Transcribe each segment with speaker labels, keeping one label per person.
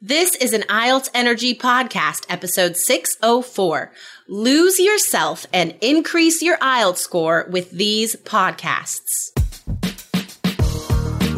Speaker 1: This is an IELTS Energy Podcast, episode 604. Lose yourself and increase your IELTS score with these podcasts.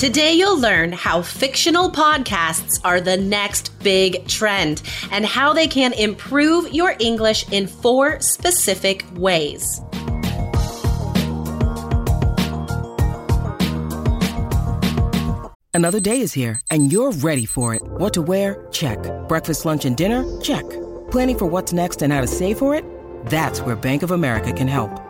Speaker 1: Today, you'll learn how fictional podcasts are the next big trend and how they can improve your English in four specific ways.
Speaker 2: Another day is here, and you're ready for it. What to wear? Check. Breakfast, lunch, and dinner? Check. Planning for what's next and how to save for it? That's where Bank of America can help.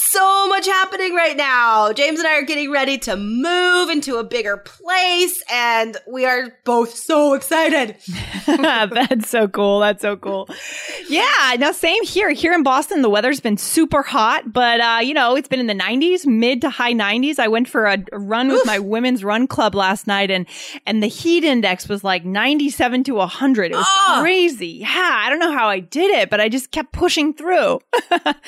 Speaker 1: So much happening right now. James and I are getting ready to move into a bigger place, and we are both so excited.
Speaker 3: That's so cool. That's so cool. Yeah. Now, same here. Here in Boston, the weather's been super hot, but uh, you know, it's been in the 90s, mid to high 90s. I went for a, run with my women's run club last night, and and the heat index was like 97 to 100. It was
Speaker 1: Ah.
Speaker 3: crazy. Yeah. I don't know how I did it, but I just kept pushing through.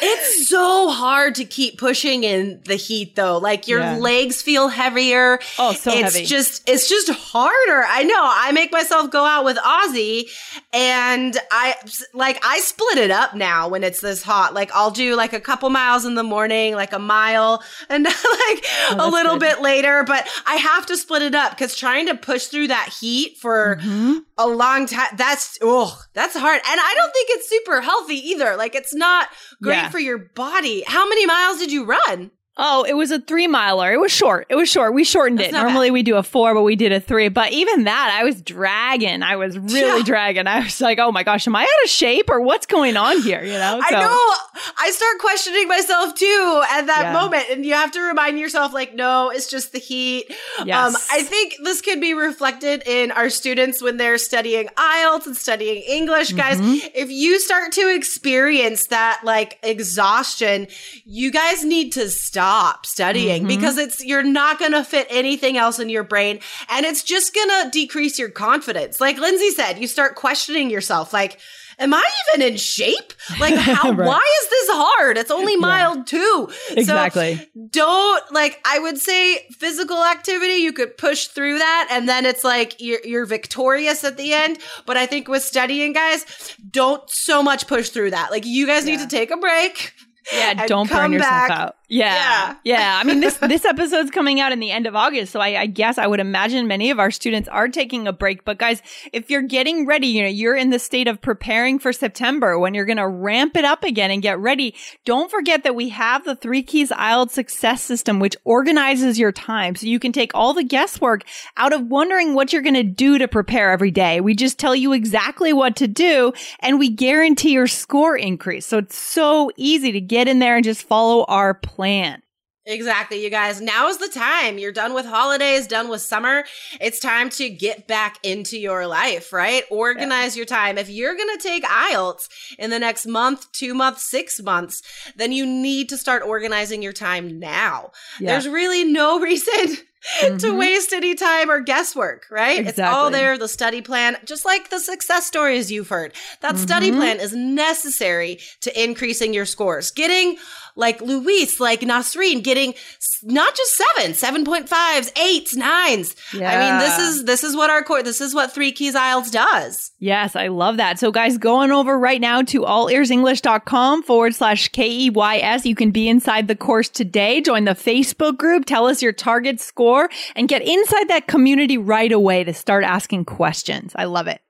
Speaker 1: It's so hard to keep pushing in the heat though. Like your
Speaker 3: Yeah.
Speaker 1: legs feel heavier.
Speaker 3: Oh, so
Speaker 1: it's
Speaker 3: heavy.
Speaker 1: just it's just harder. I know. I make myself go out with Ozzy and I like I split it up now when it's this hot. Like I'll do like a couple miles in the morning, like a mile and like a
Speaker 3: Oh, that's
Speaker 1: little
Speaker 3: good.
Speaker 1: bit later, but I have to split it up cuz trying to push through that heat for
Speaker 3: Mm-hmm.
Speaker 1: a long time that's oh, that's hard. And I don't think it's super healthy either. Like it's not great
Speaker 3: Yeah.
Speaker 1: for your body. How many miles did you run?
Speaker 3: Oh, it was a three miler. It was short. It was short. We shortened
Speaker 1: That's
Speaker 3: it. Normally we do a four, but we did a three. But even that, I was dragging. I was really
Speaker 1: Yeah.
Speaker 3: dragging. I was like, oh my gosh, am I out of shape or what's going on here? You know?
Speaker 1: I know. I start questioning myself too at that
Speaker 3: Yeah.
Speaker 1: moment. And you have to remind yourself, like, no, it's just the heat. Um,
Speaker 3: Yes.
Speaker 1: I think this could be reflected in our students when they're studying IELTS and studying English. Guys,
Speaker 3: Mm-hmm.
Speaker 1: if you start to experience that like exhaustion, you guys need to stop studying
Speaker 3: Mm-hmm.
Speaker 1: because it's, you're not going to fit anything else in your brain. And it's just going to decrease your confidence. Like Lindsay said, you start questioning yourself, like, Am I even in shape? Like, how,
Speaker 3: Right.
Speaker 1: why is this hard? It's only mild too.
Speaker 3: Exactly.
Speaker 1: So don't like, I would say physical activity, you could push through that and then it's like you're, you're victorious at the end. But I think with studying guys, don't so much push through that. Like you guys need to take a break.
Speaker 3: Yeah, don't burn yourself
Speaker 1: back.
Speaker 3: out. Yeah,
Speaker 1: Yeah.
Speaker 3: yeah. I mean, this this episode's coming out in the end of August, so I, I guess I would imagine many of our students are taking a break. But guys, if you're getting ready, you know, you're in the state of preparing for September when you're going to ramp it up again and get ready. Don't forget that we have the Three Keys IELTS Success System, which organizes your time, so you can take all the guesswork out of wondering what you're going to do to prepare every day. We just tell you exactly what to do, and we guarantee your score increase. So it's so easy to get in there and just follow our plan.
Speaker 1: Exactly, you guys. Now is the time. You're done with holidays, done with summer. It's time to get back into your life, right? Organize your time. If you're going to take IELTS in the next month, two months, six months, then you need to start organizing your time now.
Speaker 3: Yeah.
Speaker 1: There's really no reason to
Speaker 3: Mhm.
Speaker 1: waste any time or guesswork, right? It's all there, the study plan, just like the success stories you've heard. That study
Speaker 3: Mhm.
Speaker 1: plan is necessary to increasing your scores. Getting like Luis, like Nasreen, getting not just seven, 7.5s, eights, nines. I mean, this is this is what our core this is what three keys IELTS does.
Speaker 3: Yes, I love that. So guys, go on over right now to allearsenglish.com forward slash K-E-Y-S. You can be inside the course today. Join the Facebook group. Tell us your target score and get inside that community right away to start asking questions. I love it.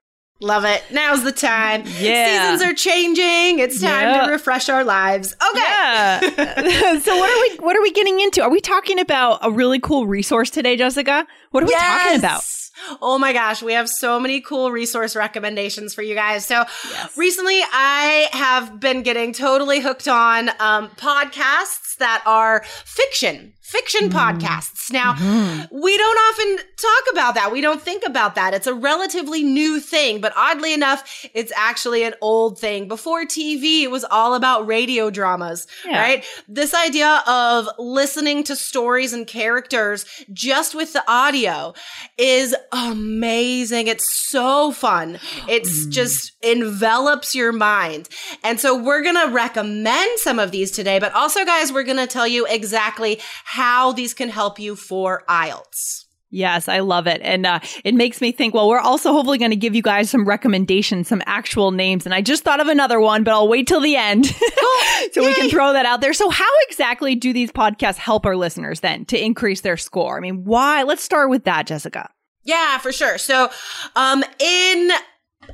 Speaker 1: Love it. Now's the time.
Speaker 3: Yeah.
Speaker 1: Seasons are changing. It's time
Speaker 3: Yeah.
Speaker 1: to refresh our lives. Okay.
Speaker 3: Yeah. so what are we what are we getting into? Are we talking about a really cool resource today, Jessica? What are we talking about?
Speaker 1: Oh my gosh, we have so many cool resource recommendations for you guys. So, recently I have been getting totally hooked on um, podcasts that are fiction, fiction mm-hmm. podcasts. Now, mm-hmm. we don't often talk about that. We don't think about that. It's a relatively new thing, but oddly enough, it's actually an old thing. Before TV, it was all about radio dramas,
Speaker 3: Yeah.
Speaker 1: right? This idea of listening to stories and characters just with the audio is amazing. It's so fun. It's mm-hmm. just envelops your mind. And so we're going to recommend some of these today, but also guys, we're going to tell you exactly how these can help you for IELTS.
Speaker 3: Yes, I love it. And uh, it makes me think, well, we're also hopefully going to give you guys some recommendations, some actual names. And I just thought of another one, but I'll wait till the end so we can throw that out there. So, how exactly do these podcasts help our listeners then to increase their score? I mean, why? Let's start with that, Jessica.
Speaker 1: Yeah, for sure. So, um, in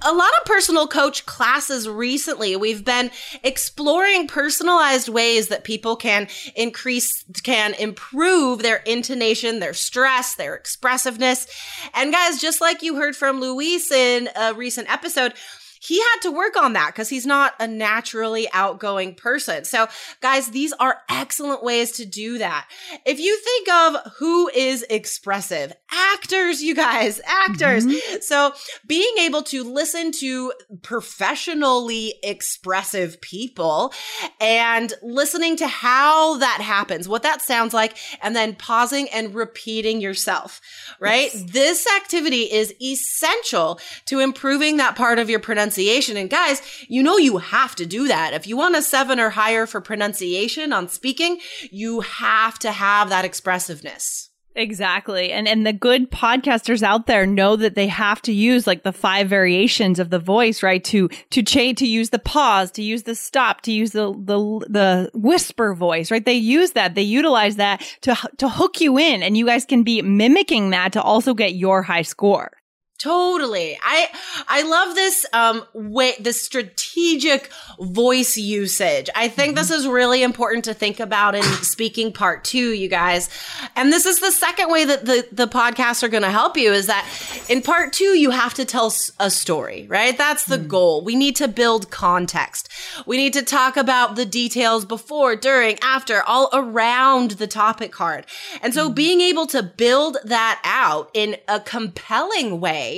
Speaker 1: a lot of personal coach classes recently, we've been exploring personalized ways that people can increase, can improve their intonation, their stress, their expressiveness. And guys, just like you heard from Luis in a recent episode, he had to work on that because he's not a naturally outgoing person. So, guys, these are excellent ways to do that. If you think of who is expressive, actors, you guys, actors. Mm-hmm. So, being able to listen to professionally expressive people and listening to how that happens, what that sounds like, and then pausing and repeating yourself, right? This activity is essential to improving that part of your pronunciation. And guys, you know you have to do that. If you want a seven or higher for pronunciation on speaking, you have to have that expressiveness.
Speaker 3: Exactly. And and the good podcasters out there know that they have to use like the five variations of the voice, right? To to change to use the pause, to use the stop, to use the the the whisper voice, right? They use that. They utilize that to to hook you in and you guys can be mimicking that to also get your high score.
Speaker 1: Totally. I I love this um way the strategic voice usage. I think this mm-hmm. is really important to think about in speaking part 2, you guys. And this is the second way that the the podcasts are going to help you is that in part 2 you have to tell a story, right? That's the mm. goal. We need to build context. We need to talk about the details before, during, after, all around the topic card. And so mm. being able to build that out in a compelling way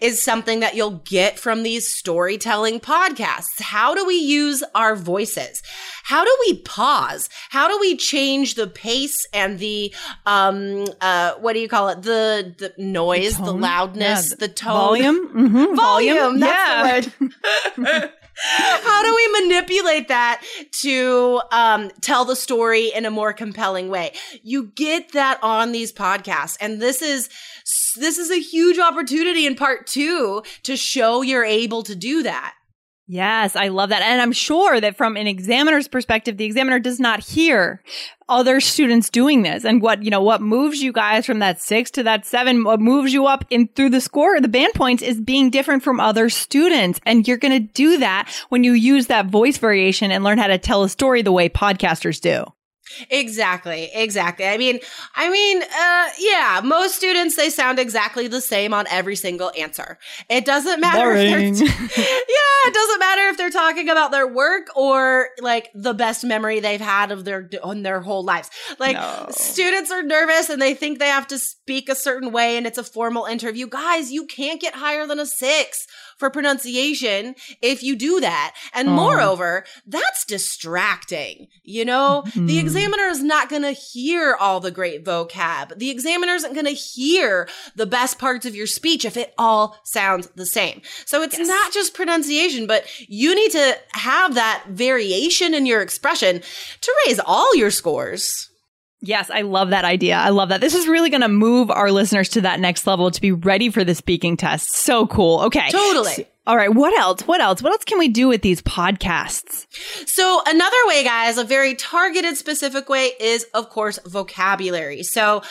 Speaker 1: is something that you'll get from these storytelling podcasts. How do we use our voices? How do we pause? How do we change the pace and the um uh what do you call it? The the noise, the,
Speaker 3: Tone?
Speaker 1: loudness,
Speaker 3: Yeah,
Speaker 1: the tone.
Speaker 3: Volume? Mhm,
Speaker 1: Volume,
Speaker 3: Yeah.
Speaker 1: that's the word. How do we manipulate that to um, tell the story in a more compelling way? You get that on these podcasts, and this is this is a huge opportunity in part two to show you're able to do that.
Speaker 3: Yes, I love that. And I'm sure that from an examiner's perspective, the examiner does not hear other students doing this. And what, you know, what moves you guys from that six to that seven, what moves you up in through the score, the band points is being different from other students. And you're going to do that when you use that voice variation and learn how to tell a story the way podcasters do.
Speaker 1: Exactly, exactly. I mean, I mean, uh, yeah, most students they sound exactly the same on every single answer. It doesn't matter
Speaker 3: Boring.
Speaker 1: they're yeah, it doesn't matter if they're talking about their work or like the best memory they've had of their on their whole lives. Like
Speaker 3: No.
Speaker 1: students are nervous and they think they have to speak a certain way and it's a formal interview. Guys, you can't get higher than a 6 for pronunciation if you do that. And
Speaker 3: Aw.
Speaker 1: moreover, that's distracting. You know, the
Speaker 3: Mhm.
Speaker 1: examiner is not going to hear all the great vocab. The examiner isn't going to hear the best parts of your speech if it all sounds the same. So it's
Speaker 3: Yes.
Speaker 1: not just pronunciation, but you need to have that variation in your expression to raise all your scores.
Speaker 3: Yes, I love that idea. I love that. This is really going to move our listeners to that next level to be ready for the speaking test. So cool. Okay.
Speaker 1: Totally.
Speaker 3: So- all right. What else? What else? What else can we do with these podcasts?
Speaker 1: So another way, guys, a very targeted, specific way is, of course, vocabulary. So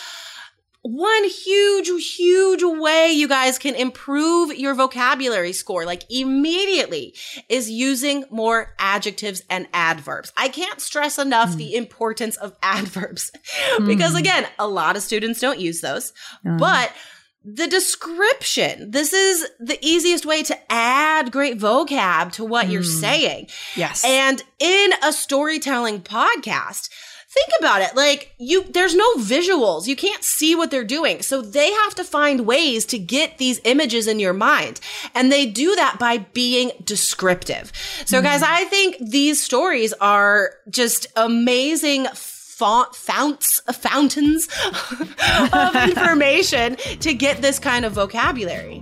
Speaker 1: one huge, huge way you guys can improve your vocabulary score, like immediately, is using more adjectives and adverbs. I can't stress enough mm. the importance of adverbs mm. because, again, a lot of students don't use those, uh. but the description. This is the easiest way to add great vocab to what mm. you're saying.
Speaker 3: Yes.
Speaker 1: And in a storytelling podcast, think about it. Like you there's no visuals. You can't see what they're doing. So they have to find ways to get these images in your mind. And they do that by being descriptive. So mm. guys i think these stories are just amazing font founts fountains of information to get this kind of vocabulary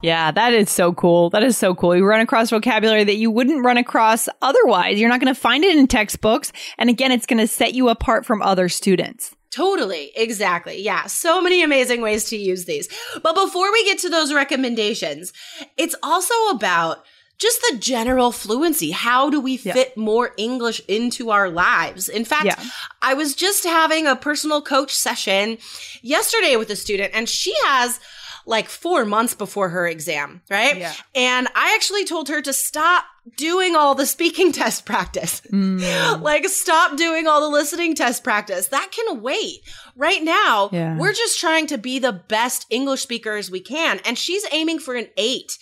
Speaker 3: Yeah, that is so cool. That is so cool. You run across vocabulary that you wouldn't run across otherwise. You're not going to find it in textbooks. And again, it's going to set you apart from other students.
Speaker 1: Totally. Exactly. Yeah. So many amazing ways to use these. But before we get to those recommendations, it's also about just the general fluency. How do we fit more English into our lives? In fact, yeah. I was just having a personal coach session yesterday with a student and she has like four months before her exam, right? Yeah. And I actually told her to stop doing all the speaking test practice. Mm. like stop doing all the listening test practice. That can wait. Right now, yeah. we're just trying to be the best English speakers we can. And she's aiming for an eight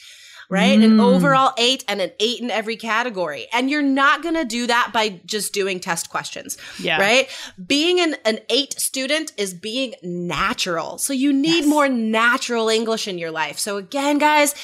Speaker 1: right? Mm. An overall eight and an eight in every category. And you're not going to do that by just doing test questions, yeah. right? Being an, an eight student is being natural. So you need yes. more natural English in your life. So again, guys,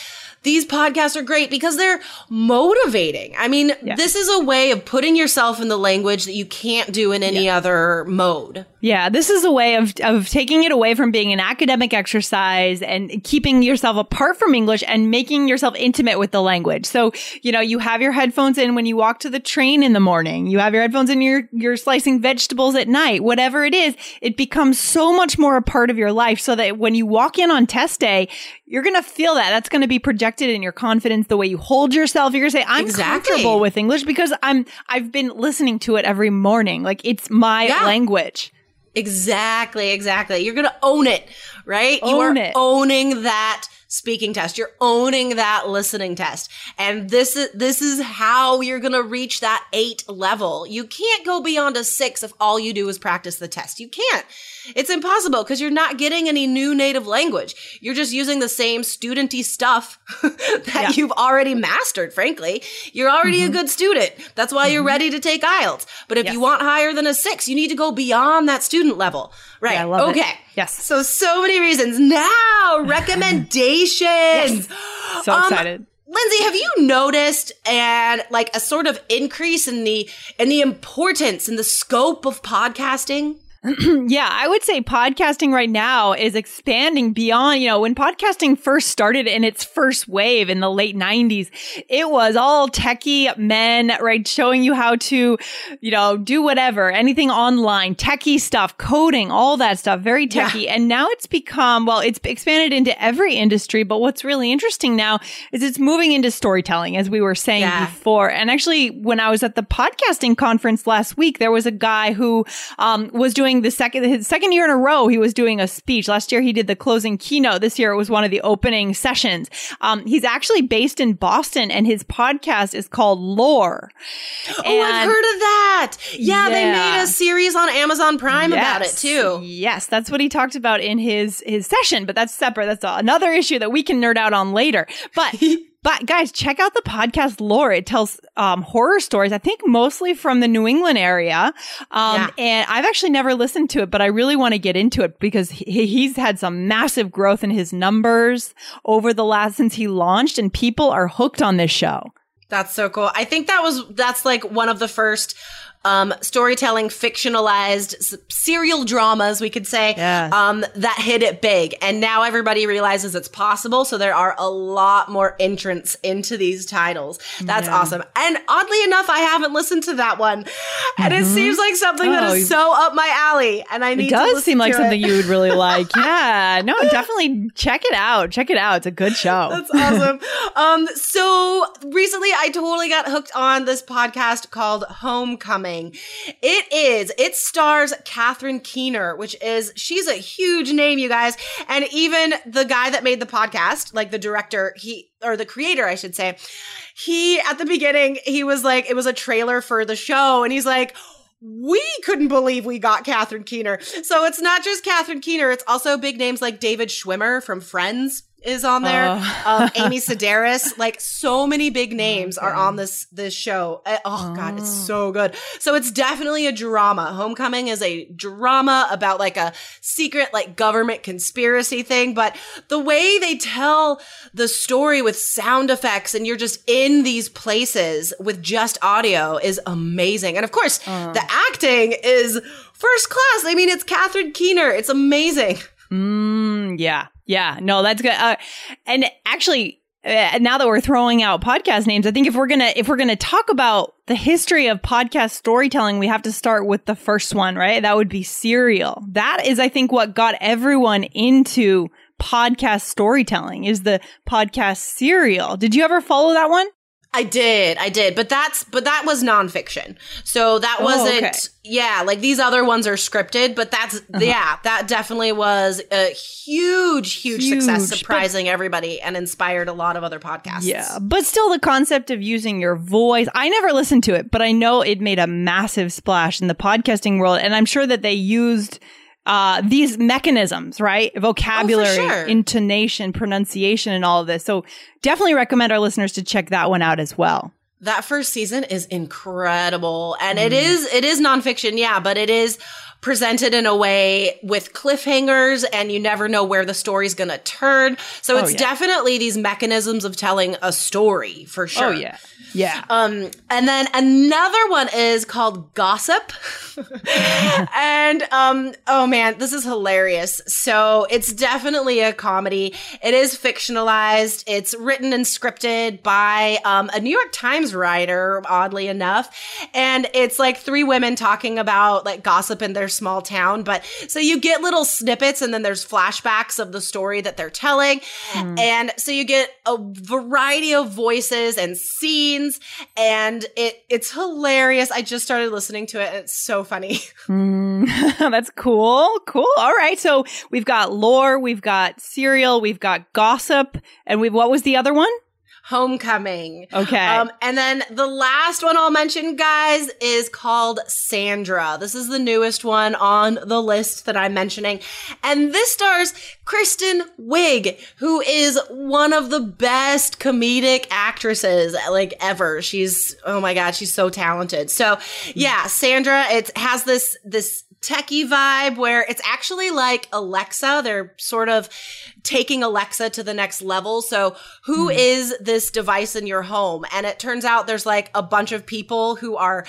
Speaker 1: these podcasts are great because they're motivating. I mean, yeah. this is a way of putting yourself in the language that you can't do in any yeah. other mode.
Speaker 3: Yeah, this is a way of, of taking it away from being an academic exercise and keeping yourself apart from English and making yourself intimate with the language. So, you know, you have your headphones in when you walk to the train in the morning. You have your headphones in, you're, you're slicing vegetables at night. Whatever it is, it becomes so much more a part of your life so that when you walk in on test day, you're going to feel that. That's going to be projected in your confidence, the way you hold yourself. You're going to say, I'm exactly. comfortable with English because I'm, I've been listening to it every morning. Like it's my yeah. language.
Speaker 1: Exactly, exactly. You're going to own it, right?
Speaker 3: Own
Speaker 1: you are
Speaker 3: it.
Speaker 1: owning that speaking test. You're owning that listening test. And this is, this is how you're going to reach that eight level. You can't go beyond a six if all you do is practice the test. You can't. It's impossible because you're not getting any new native language. You're just using the same studenty stuff that yeah. you've already mastered, frankly. You're already mm-hmm. a good student. That's why mm-hmm. you're ready to take IELTS. But if yes. you want higher than a six, you need to go beyond that student level. Right.
Speaker 3: Yeah, okay.
Speaker 1: It.
Speaker 3: Yes.
Speaker 1: So, so many reasons. Now, recommendations. yes.
Speaker 3: So um, excited.
Speaker 1: Lindsay, have you noticed and like a sort of increase in the in the importance and the scope of podcasting?
Speaker 3: yeah, I would say podcasting right now is expanding beyond, you know, when podcasting first started in its first wave in the late 90s, it was all techie men, right? Showing you how to, you know, do whatever, anything online, techie stuff, coding, all that stuff, very techie. Yeah. And now it's become, well, it's expanded into every industry. But what's really interesting now is it's moving into storytelling, as we were saying yeah. before. And actually, when I was at the podcasting conference last week, there was a guy who um, was doing doing the second his second year in a row. He was doing a speech. Last year he did the closing keynote. This year it was one of the opening sessions. Um, he's actually based in Boston, and his podcast is called Lore.
Speaker 1: And oh, I've heard of that. Yeah, yeah, they made a series on Amazon Prime
Speaker 3: yes,
Speaker 1: about it too.
Speaker 3: Yes, that's what he talked about in his his session. But that's separate. That's another issue that we can nerd out on later. But But guys, check out the podcast Lore. It tells um, horror stories, I think mostly from the New England area. Um, yeah. And I've actually never listened to it, but I really want to get into it because he, he's had some massive growth in his numbers over the last since he launched, and people are hooked on this show.
Speaker 1: That's so cool. I think that was that's like one of the first um, storytelling, fictionalized serial dramas, we could say,
Speaker 3: Yes.
Speaker 1: um, that hit it big. And now everybody realizes it's possible. So there are a lot more entrants into these titles. That's awesome. And oddly enough, I haven't listened to that one. And it seems like something that
Speaker 3: Oh,
Speaker 1: is
Speaker 3: you-
Speaker 1: so up my alley. And I need to
Speaker 3: do
Speaker 1: It does
Speaker 3: seem like something
Speaker 1: it.
Speaker 3: you would really like. Yeah. No, definitely check it out. Check it out. It's a good show.
Speaker 1: That's awesome. um, so recently I totally got hooked on this podcast called Homecoming. It is, it stars Catherine Keener, which is, she's a huge name, you guys. And even the guy that made the podcast, like the director, he, or the creator, I should say, he, at the beginning, he was like, it was a trailer for the show. And he's like, we couldn't believe we got Catherine Keener. So it's not just Catherine Keener, it's also big names like David Schwimmer from Friends is on there.
Speaker 3: Oh.
Speaker 1: um, Amy Sedaris, like so many big names are on this this show. Uh, Oh, god, it's so good. So it's definitely a drama. Homecoming is a drama about like a secret like government conspiracy thing, but the way they tell the story with sound effects and you're just in these places with just audio is amazing. And of course, the acting is first class. I mean, it's Catherine Keener. It's amazing.
Speaker 3: Mm, yeah. Yeah. No, that's good. Uh, and actually, uh, now that we're throwing out podcast names, I think if we're gonna if we're gonna talk about the history of podcast storytelling, we have to start with the first one, right? That would be Serial. That is, I think, what got everyone into podcast storytelling is the podcast Serial. Did you ever follow that one?
Speaker 1: I did, I did, but that's but that was nonfiction, so that
Speaker 3: Oh,
Speaker 1: wasn't.
Speaker 3: okay.
Speaker 1: Yeah, like these other ones are scripted, but that's uh-huh. yeah, that definitely was a huge, huge, success,
Speaker 3: Huge, but-
Speaker 1: surprising everybody and inspired a lot of other podcasts.
Speaker 3: Yeah, but still, the concept of using your voice. I never listened to it, but I know it made a massive splash in the podcasting world, and I'm sure that they used uh, these mechanisms, right? Vocabulary,
Speaker 1: sure.
Speaker 3: intonation, pronunciation, and all of this. So definitely recommend our listeners to check that one out as well.
Speaker 1: that first season is incredible, and
Speaker 3: Mm.
Speaker 1: it is it is nonfiction, yeah, but it is presented in a way with cliffhangers and you never know where the story's gonna turn. So it's
Speaker 3: Oh, yeah.
Speaker 1: definitely these mechanisms of telling a story for sure.
Speaker 3: Oh yeah, yeah.
Speaker 1: Um, and then another one is called Gossip. and um, oh man, this is hilarious. So it's definitely a comedy. It is fictionalized. It's written and scripted by um, a New York Times writer, oddly enough. And it's like three women talking about like gossip in their small town. But so you get little snippets and then there's flashbacks of the story that they're telling. And so you get a variety of voices and scenes and it it's hilarious. I just started listening to it and it's so funny.
Speaker 3: Mm, that's cool. Cool. All right. So we've got lore, we've got serial, we've got gossip, and we've what was the other one?
Speaker 1: Homecoming.
Speaker 3: Okay.
Speaker 1: Um, and then the last one I'll mention, guys, is called Sandra. This is the newest one on the list that I'm mentioning. And this stars Kristen Wiig, who is one of the best comedic actresses like ever. She's, oh my God, she's so talented. So yeah, Sandra, it has this, this techie vibe where it's actually like Alexa. They're sort of taking Alexa to the next level. So who hmm. is this device in your home? And it turns out there's like a bunch of people who are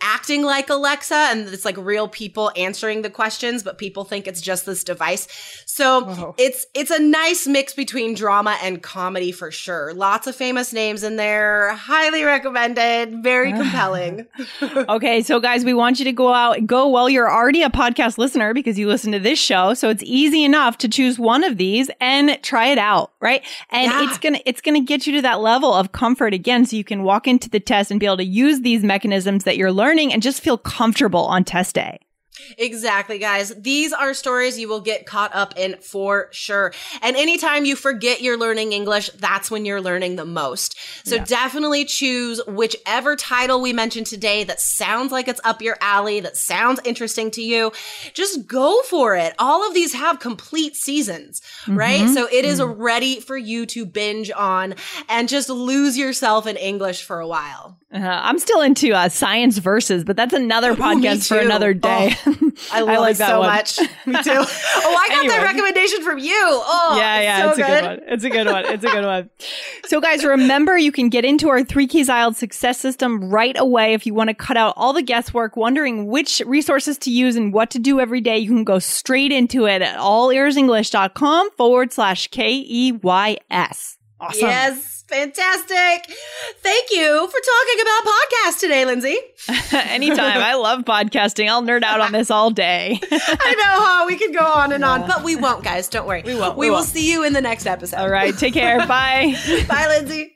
Speaker 1: acting like Alexa and it's like real people answering the questions, but people think it's just this device. So oh. it's it's a nice mix between drama and comedy for sure. Lots of famous names in there. Highly recommended. Very compelling.
Speaker 3: okay, so guys, we want you to go out, go well. You're already a podcast listener because you listen to this show, so it's easy enough to choose one of these and try it out, right? And
Speaker 1: Yeah.
Speaker 3: it's gonna it's gonna get you to that level of comfort again, so you can walk into the test and be able to use these mechanisms that you're learning and just feel comfortable on test day.
Speaker 1: Exactly, guys. These are stories you will get caught up in for sure. And anytime you forget you're learning English, that's when you're learning the most. So definitely choose whichever title we mentioned today that sounds like it's up your alley, that sounds interesting to you. Just go for it. All of these have complete seasons, right? Mm-hmm. So it is mm-hmm. ready for you to binge on and just lose yourself in English for a while.
Speaker 3: Uh, I'm still into uh, Science Vs, but that's another
Speaker 1: Oh,
Speaker 3: podcast for another day.
Speaker 1: I love
Speaker 3: like
Speaker 1: it
Speaker 3: that
Speaker 1: so
Speaker 3: one.
Speaker 1: much. Me too. Oh, I got
Speaker 3: Anyway.
Speaker 1: that recommendation from you. Oh,
Speaker 3: yeah, yeah,
Speaker 1: so
Speaker 3: it's a good one. It's a good one. It's a good one. So, guys, remember you can get into our Three Keys IELTS success system right away if you want to cut out all the guesswork, wondering which resources to use and what to do every day. You can go straight into it at allearsenglish.com forward slash K E Y S. Awesome.
Speaker 1: Yes, fantastic. Thank you for talking about podcasts today, Lindsay.
Speaker 3: Anytime. I love podcasting. I'll nerd out on this all day.
Speaker 1: I know, huh? We could go on and on, but we won't, guys. Don't worry. We
Speaker 3: won't,
Speaker 1: We,
Speaker 3: we
Speaker 1: will
Speaker 3: won't.
Speaker 1: see you in the next episode.
Speaker 3: all right. Take care. Bye.
Speaker 1: Bye, Lindsay.